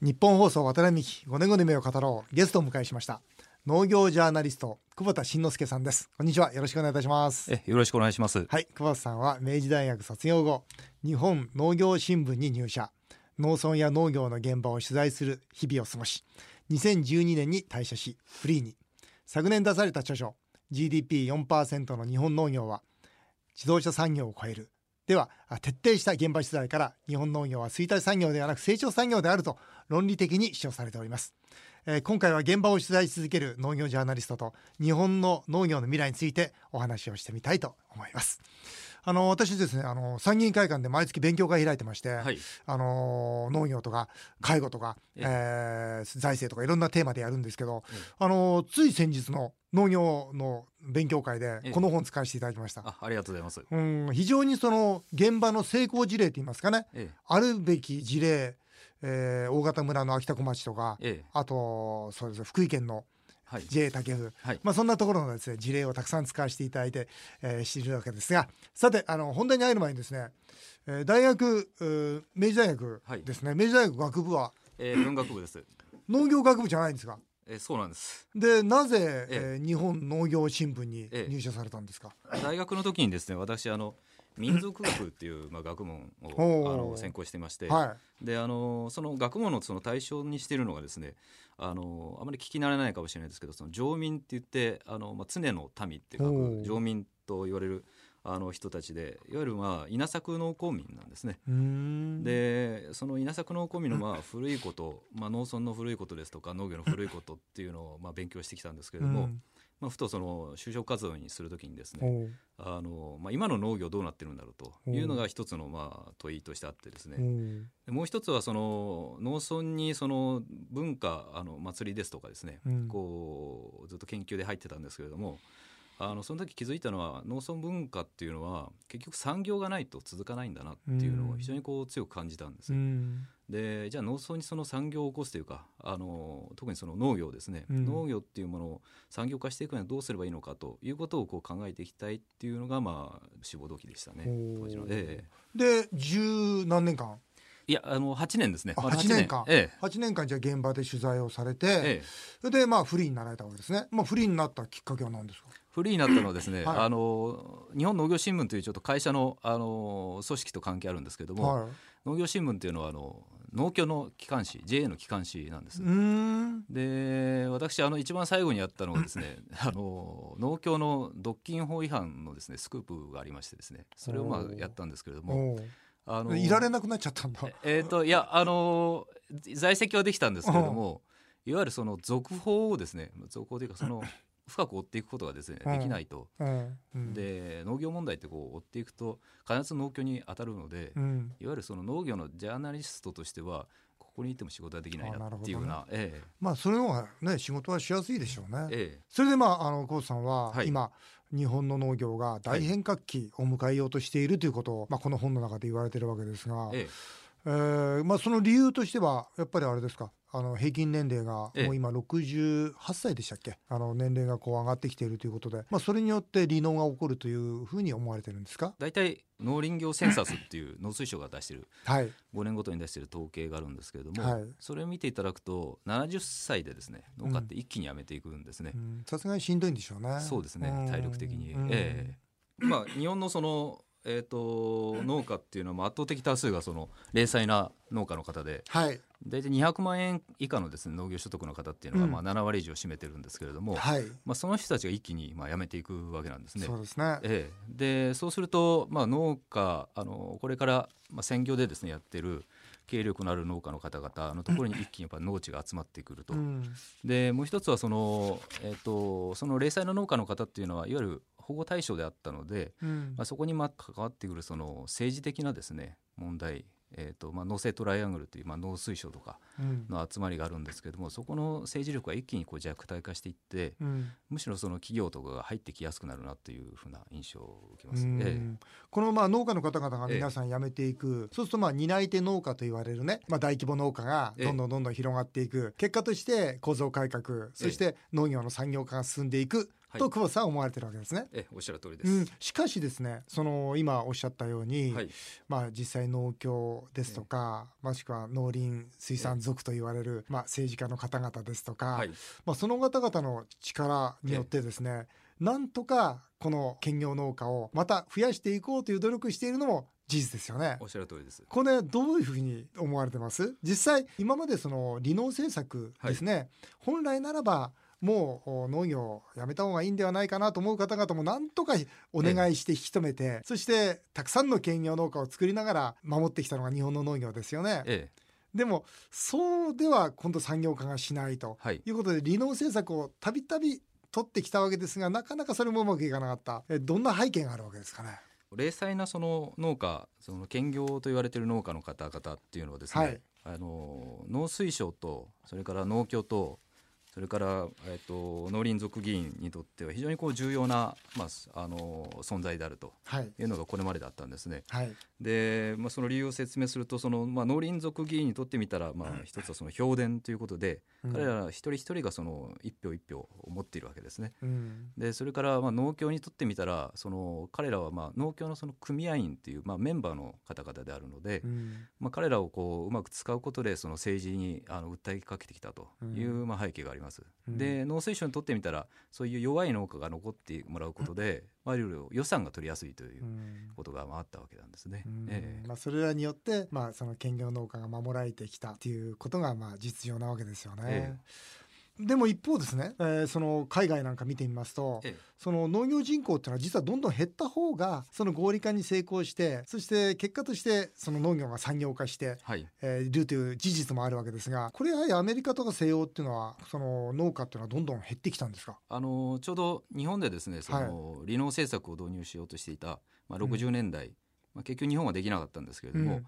日本放送渡辺美希5年後の夢を語ろう。ゲストをお迎えしました。農業ジャーナリスト久保田慎之介さんです。こんにちは。よろしくお願いいたします。えよろしくお願いします。はい。久保田さんは明治大学卒業後日本農業新聞に入社。農村や農業の現場を取材する日々を過ごし2012年に退社しフリーに。昨年出された著書 GDP4% の日本農業は自動車産業を超えるでは徹底した現場取材から日本農業は衰退産業ではなく成長産業であると論理的に主張されております、えー、今回は現場を取材し続ける農業ジャーナリストと日本の農業の未来についてお話をしてみたいと思います。あの私ですねあの参議院会館で毎月勉強会開いてまして、はい、あの農業とか介護とか、えー、財政とかいろんなテーマでやるんですけど、あのつい先日の農業の勉強会でこの本使わせていただきました、あありがとうございます。うん非常にその現場の成功事例と言いますかね、あるべき事例、えー、大型村の秋田小町とか、あとそうです福井県の JA 竹生、はい、まあ、そんなところのです、ね、事例をたくさん使わせていただいて、えー、しているわけですがさてあの本題に入る前にですね、えー、大学明治大学ですね、はい、明治大学学部は、えー、文学部です。農業学部じゃないんですか？えー、そうなんです。でなぜ、えー、日本農業新聞に入社されたんですか、大学の時にですね私あの民族学っていう、まあ、学問をあの専攻していまして、はい、であのその学問のその対象にしているのがですねあのあまり聞き慣れないかもしれないですけどその常民って言ってあの、まあ、常の民って書く常民と言われるあの人たちでいわゆるまあ稲作農耕民なんですね。でその稲作農耕民のまあ古いこと、まあ、農村の古いことですとか農業の古いことっていうのをまあ勉強してきたんですけれども、まあ、ふとその就職活動にするときにですねあの、まあ、今の農業どうなってるんだろうというのが一つのまあ問いとしてあってですね。もう一つはその農村にその文化あの祭りですとかですね、こうずっと研究で入ってたんですけれどもあのその時気づいたのは農村文化っていうのは結局産業がないと続かないんだなっていうのを非常にこう強く感じたんです。でじゃあ農村にその産業を起こすというかあの特にその農業ですね、うん、農業っていうものを産業化していくにはどうすればいいのかということをこう考えていきたいっていうのがまあ志望動機でしたね。当時の。ええ、で十何年間？いやあの8年ですね。8年。間、ええ、8年間じゃあ現場で取材をされて、ええ、でまあフリーになられたわけですね、まあ、フリーになったきっかけは何ですか？フリーになったのはですね、はい、あの日本農業新聞というちょっと会社のあの組織と関係あるんですけれども、はい、農業新聞っていうのはあの農協の機関紙 JA の機関紙なんです。で私あの一番最後にやったのはですね あの農協の独禁法違反のですねスクープがありましてですねそれをまあやったんですけれどもあのいられなくなっちゃったんだ。えっ、ー、といやあの在籍はできたんですけれどもいわゆるその続報をですね続報というかその深く追っていくことがですね、できないと、で農業問題ってこう追っていくと必ず農協に当たるので、いわゆるその農業のジャーナリストとしてはここにいても仕事はできないなっていうような、ね。ええ、まあそれの方がね仕事はしやすいでしょうね。ええ、それでまああのコウさんは今、日本の農業が大変革期を迎えようとしているということを、まあこの本の中で言われているわけですが、えええー、まあその理由としてはやっぱりあれですか？あの平均年齢がもう今68歳でしたっけ？あの年齢がこう上がってきているということで、まあ、それによって離農が起こるというふうに思われてるんですか？大体農林業センサスっていう農水省が出してる、はい、5年ごとに出してる統計があるんですけれども、はい、それを見ていただくと70歳でですね農家って一気にやめていくんですね。さすがにしんどいんでしょうね。そうですね。体力的に、ええ。まあ日本のそのえーと、農家っていうのは圧倒的多数がその零細な農家の方で、はい、大体200万円以下のです、ね、農業所得の方っていうのがまあ7割以上占めてるんですけれども、はい。まあ、その人たちが一気にまあ辞めていくわけなんですね。そうですね、ええ、でそうすると、まあ、農家あのこれからまあ専業でです、ね、やってる経営力のある農家の方々のところに一気にやっぱ農地が集まってくると、うん、でもう一つはその,、えーと、その零細の農家の方っていうのはいわゆる保護対象であったので、うん、まあ、そこにまあ関わってくるその政治的なですね問題えーとまあ、農政トライアングルという、まあ、農水省とかの集まりがあるんですけども、うん、そこの政治力が一気にこう弱体化していって、うん、むしろその企業とかが入ってきやすくなるなというふうな印象を受けます、ええ、このまあ農家の方々が皆さん辞めていく、え、そうするとまあ担い手農家と言われるね、まあ、大規模農家がどんどんどんどん広がっていく、結果として構造改革そして農業の産業化が進んでいくと久保さんは思われてるわけですね。えおっしゃる通りです、うん、しかしですねその今おっしゃったように、はい、まあ、実際農協ですとか、もしくは農林水産族と言われる、まあ、政治家の方々ですとか、まあ、その方々の力によってですね、なんとかこの兼業農家をまた増やしていこうという努力しているのも事実ですよね。おっしゃる通りです。これどういうふうに思われてます？実際今までその離農政策ですね、はい、本来ならばもう農業をやめた方がいいんではないかなと思う方々もなんとかお願いして引き止めて、ええ、そしてたくさんの兼業農家を作りながら守ってきたのが日本の農業ですよね。ええ。でもそうでは今度産業化がしないとい。うことで、離農政策をたびたび取ってきたわけですがなかなかそれもうまくいかなかった。えどんな背景があるわけですかね？零細なその農家その兼業と言われている農家の方々っていうのはですね、はい、あの農水省とそれから農協とそれから、えーと、農林族議員にとっては非常にこう重要な、まあ、あの存在であるとい。うのがこれまでだったんですね。はい、で、まあ、その理由を説明するとその、まあ、農林族議員にとってみたら、まあ、一つはその評伝ということで、うん、彼ら一人一人がその一票一票を持っているわけですね。うん、でそれから、まあ、農協にとってみたらその彼らは、まあ、農協のその組合員っていう、まあ、メンバーの方々であるので、うん、まあ、彼らをこううまく使うことでその政治にあの訴えかけてきたという、まあ、背景があります。で農水省にとってみたらそういう弱い農家が残ってもらうことで、まあ、いろいろ予算が取りやすいということがあったわけなんですね。えー、まあ、それらによって、まあ、その兼業農家が守られてきたということがまあ実情なわけですよね。えーでも一方ですね、えー、その海外なんか見てみますと、ええ、その農業人口っていうのは実はどんどん減った方がその合理化に成功してそして結果としてその農業が産業化して、はい、えー、いるという事実もあるわけですがこれやはりアメリカとか西欧っていうのはその農家っていうのはどんどん減ってきたんですか？あのちょうど日本でですねその、はい、離農政策を導入しようとしていた、まあ、60年代、うん、まあ、結局日本はできなかったんですけれども、うん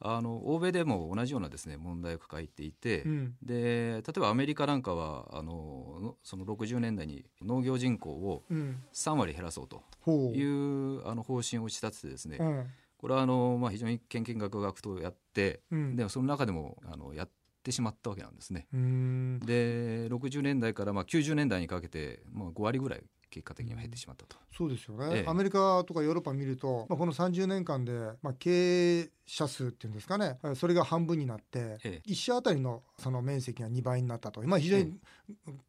あの欧米でも同じようなですね問題を抱えていて、うん、で例えばアメリカなんかはあのその60年代に農業人口を3割減らそうという、うん、あの方針を打ち立ててですね、うん、これはあの、まあ、非常に研究学学とやって、でその中でもあのやってしまったわけなんですね。で60年代からまあ90年代にかけて、まあ、5割ぐらい結果的には減ってしまったと。そうですよね、ええ、アメリカとかヨーロッパ見ると、まあ、この30年間で、まあ、経営者数っていうんですかね。それが半分になって、ええ、1社あたりのその面積が2倍になったと、まあ、非常に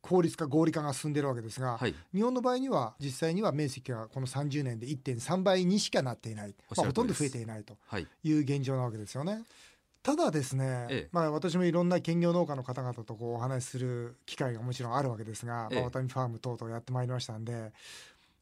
効率化合理化が進んでるわけですが、はい、日本の場合には実際には面積がこの30年で1.3倍にしかなっていない、まあ、ほとんど増えていないという現状なわけですよね。ただですね、ええ、まあ、私もいろんな兼業農家の方々とこうお話しする機会がもちろんあるわけですが、ええ、まあ、ワタミファーム等々やってまいりましたんで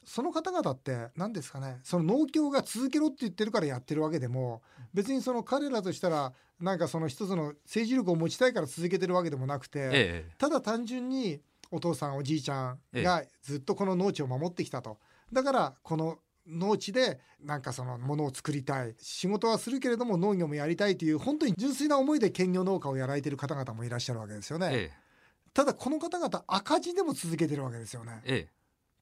その方々って何ですかねその農協が続けろって言ってるからやってるわけでも別にその彼らとしたらなんかその一つの政治力を持ちたいから続けてるわけでもなくて、え、ただ単純にお父さんおじいちゃんがずっとこの農地を守ってきたと。だからこの農地でなんかそのものを作りたい仕事はするけれども農業もやりたいという本当に純粋な思いで兼業農家をやられている方々もいらっしゃるわけですよね。ええ、ただこの方々赤字でも続けてるわけですよね。ええ、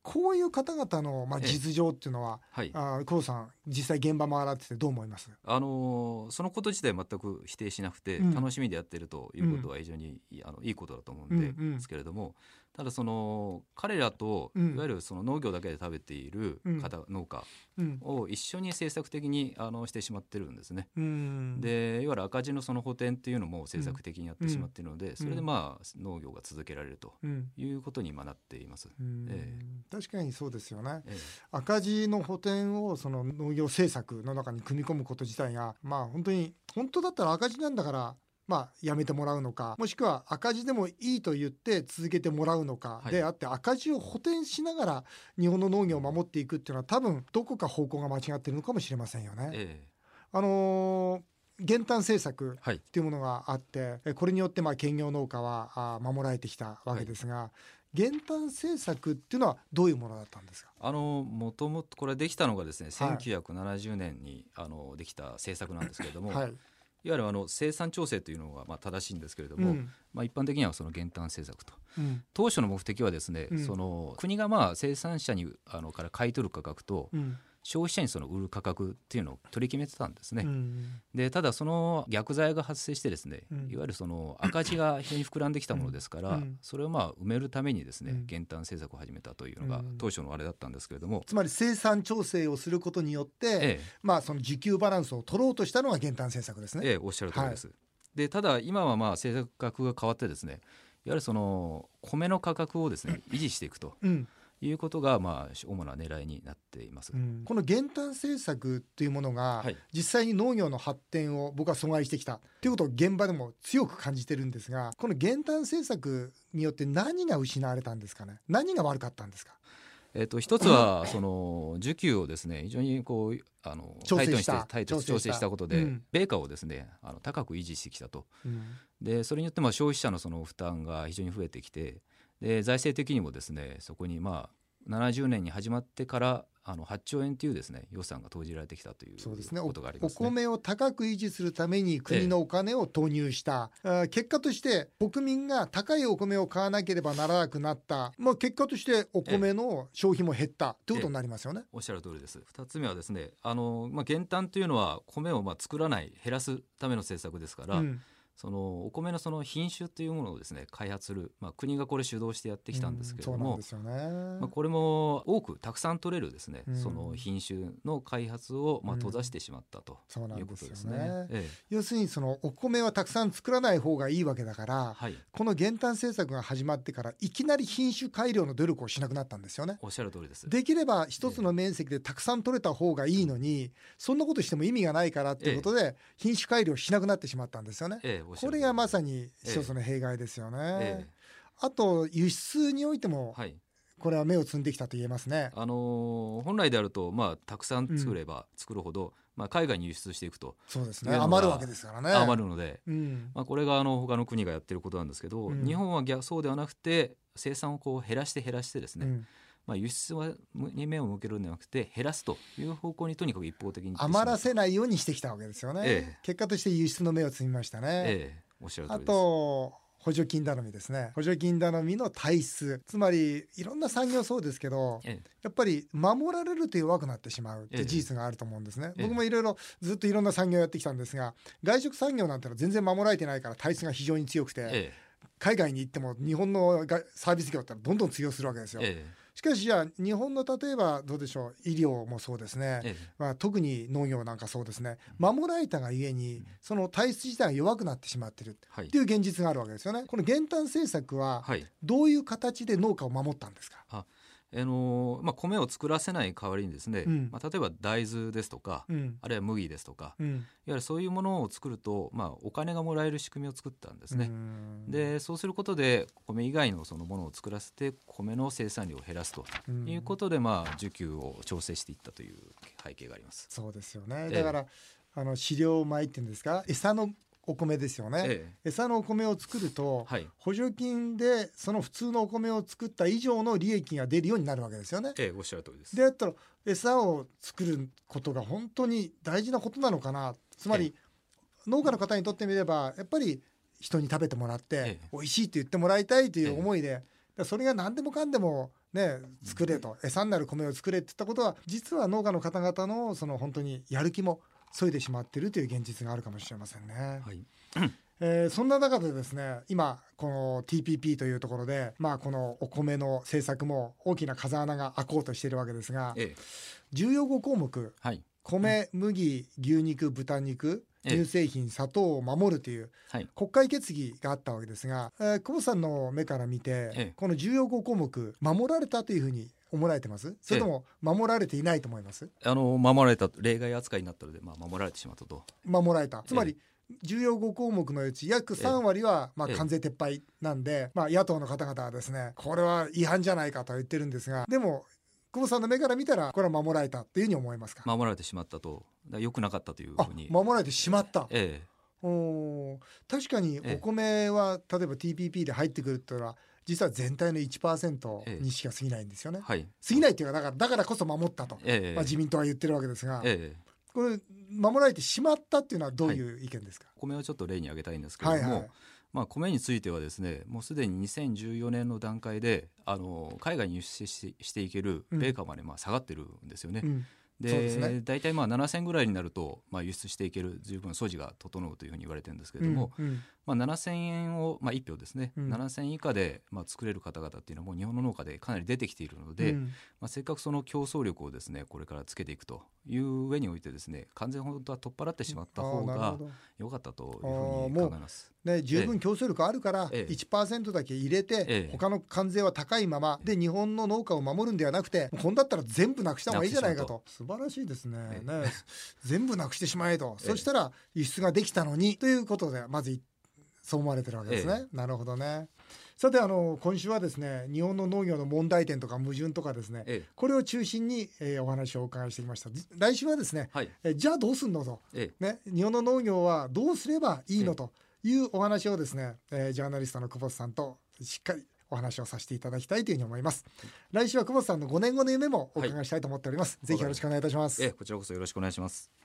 こういう方々のまあ実情っていうのは、ええ、はい、あ久保さん実際現場回らっててどう思います？あのそのこと自体全く否定しなくて、楽しみでやってるということは非常に、うん、あのいいことだと思うんですけれども、うんうんただその彼らといわゆるその農業だけで食べている方、うん、農家を一緒に政策的にあのしてしまってるんですね。うん、でいわゆる赤字のその補填っていうのも政策的にやってしまっているので、うん、それでまあ農業が続けられるということに今なっています。えー、確かにそうですよね、えー、赤字の補填をその農業政策の中に組み込むこと自体がまあ本当に本当だったら赤字なんだからまあ、やめてもらうのかもしくは赤字でもいいと言って続けてもらうのかであって、赤字を補填しながら日本の農業を守っていくっていうのは多分どこか方向が間違ってるのかもしれませんよね。えー、あのー減反政策っていうものがあって、はい、これによってまあ兼業農家は守られてきたわけですが、はい、減反政策っていうのはどういうものだったんですか？あのもともとこれできたのがですね、はい、1970年にあのできた政策なんですけれども、はい、いわゆるあの生産調整というのがまあ正しいんですけれども、うん、まあ、一般的にはその減反政策と、うん、当初の目的はですね、うん、その国がまあ生産者にあのから買い取る価格と、消費者にその売る価格っていうのを取り決めてたんですね。うん、でただその逆剤が発生してですね、うん、いわゆるその赤字が非常に膨らんできたものですから、うん、それをまあ埋めるためにですね、減反政策を始めたというのが当初のあれだったんですけれども、つまり生産調整をすることによって、ええ、まあその需給バランスを取ろうとしたのが減反政策ですね。ええ、おっしゃる通りです。はい、でただ今はまあ政策が変わってですねいわゆるその米の価格をですね維持していくと。うんいうことがまあ主な狙いになっています、うん、この減反政策というものが、実際に農業の発展を僕は阻害してきた。ということを現場でも強く感じてるんですがこの減反政策によって何が失われたんですかね？何が悪かったんですか？えー、と一つは その需給をですね非常にこうあのタイトにしてタイト調整したことで、うん、米価をですねあの高く維持してきたと、うん、でそれによってまあ消費者のその負担が非常に増えてきてで財政的にもですねそこにまあ70年に始まってからあの8兆円というですね予算が投じられてきたというそうですね。ことがあります、ね、お米を高く維持するために国のお金を投入した、ええ、結果として国民が高いお米を買わなければならなくなった、まあ、結果としてお米の消費も減った。ということになりますよね、おっしゃる通りです。2つ目はですねあの、まあ、減反というのは米をまあ作らない減らすための政策ですから、うんそのお米のその品種というものをですね開発する、まあ、国がこれ主導してやってきたんですけれども、ね、まあ、これも多くたくさん取れるですね、その品種の開発をまあ閉ざしてしまったということですね。すねええ、要するにそのお米はたくさん作らない方がいいわけだから、はい、この減反政策が始まってからいきなり品種改良の努力をしなくなったんですよね。おっしゃる通りです。できれば一つの面積でたくさん取れた方がいいのに、そんなことしても意味がないからっていうことで品種改良しなくなってしまったんですよね。ええ、これがまさにに一つの弊害ですよね。ええ、あと輸出においても、はい、これは芽を摘んできたと言えますね。あのー、本来であると、まあ、たくさん作れば作るほど、うん、まあ、海外に輸出していくと。そうですね。余るわけですからね。余るので、うん、まあ、これがあの他の国がやってることなんですけど、うん、日本は逆そうではなくて生産をこう減らして減らしてですね、まあ、輸出はに目を向けるんではなくて減らすという方向にとにかく一方的に余らせないようにしてきたわけですよね、ええ、結果として輸出の目を摘みましたね、ええ、おっしゃるあと補助金頼みですね。補助金頼みの体質。つまりいろんな産業そうですけど、ええ、やっぱり守られると弱くなってしまうって事実があると思うんですね、え、僕もいろいろずっといろんな産業やってきたんですが外食産業なんてのは全然守られてないから体質が非常に強くて、海外に行っても日本のサービス業ってどんどん通用するわけですよ。しかしじゃあ日本の例えばどうでしょう医療もそうですね、ええ、まあ、特に農業なんかそうですね。守られたがゆえにその体質自体が弱くなってしまってるってい。う現実があるわけですよね。この減反政策はどういう形で農家を守ったんですか、はいあのまあ、米を作らせない代わりにですね、うん、まあ、例えば大豆ですとか、うん、あるいは麦ですとか、うん、いわゆるそういうものを作ると、まあ、お金がもらえる仕組みを作ったんですね。でそうすることで米以外のそのものを作らせて米の生産量を減らすということで、まあ、需給を調整していったという背景があります。そうですよね。だから、あの飼料米っていうんですか餌のお米ですよね、ええ、餌のお米を作ると、はい、補助金でその普通のお米を作った以上の利益が出るようになるわけですよね。ええ、おっしゃる通りです。であったら餌を作ることが本当に大事なことなのかな。つまり、農家の方にとってみればやっぱり人に食べてもらって、ええ、美味しいって言ってもらいたいという思いで、え、それが何でもかんでもね、作れと。餌になる米を作れって言ったことは実は農家の方々のその本当にやる気も削いでしまっているという現実があるかもしれませんね。はい。えー、そんな中でですね今この TPP というところで、まあ、このお米の政策も大きな風穴が開こうとしているわけですが、ええ、重要5項目、はい、米麦牛肉豚肉乳製品、砂糖を守るという、国会決議があったわけですが、えー、久保さんの目から見て、ええ、この重要5項目守られたというふうに思われてます？それとも守られていないと思います？あの守られた例外扱いになったので、まあ、守られてしまったと。守られた。つまり、重要5項目のうち約3割はまあ関税撤廃なんで、まあ、野党の方々はですねこれは違反じゃないかと言ってるんですがでも久保さんの目から見たらこれは守られたっていうふうに思いますか？守られてしまったと。よくなかったというふうに。守られてしまった、ええ。お確かにお米は、例えば TPP で入ってくるっていうのは実は全体の1%にしか過ぎないんですよね。はい、過ぎないっていうかだからだからこそ守ったと、えまあ、自民党は言ってるわけですが、えこれ守られてしまったっていうのはどういう意見ですか、はい、米をちょっと例に挙げたいんですけれども、はいはい。まあ、米についてはですねもうすでに2014年の段階であの海外に輸出ししていける米価までまあ下がってるんですよね。うん。で、ね、大体まあ7000ぐらいになると、まあ、輸出していける十分素地が整うというふうに言われてるんですけれども、うんうん、まあ、7000円を、まあ、1票ですね、うん、7000円以下で、まあ、作れる方々っていうのはもう日本の農家でかなり出てきているので、うん、まあ、せっかくその競争力をですねこれからつけていくという上においてですね完全本当は取っ払ってしまった方が良かったというふうに考えます。ね、十分競争力あるから1%だけ入れて、ええ、他の関税は高いままで日本の農家を守るんではなくてこんだったら全部なくした方がいいじゃないかと。素晴らしいですね。ね全部なくしてしまえと、そしたら輸出ができたのにということでまずそう思われてるわけですね、なるほどね。さてあの今週はですね日本の農業の問題点とか矛盾とかですね、ええ、これを中心に、えー、お話をお伺いしてきました。来週はですね、はい、えじゃあどうすんのと、ええ、ね、日本の農業はどうすればいいのというお話をですね、えー、ジャーナリストの久保さんとしっかりお話をさせていただきたいというふうに思います。来週は久保さんの5年後の夢もお伺いしたいと思っております。はい、ぜひよろしくお願いいたします。えこちらこそよろしくお願いします。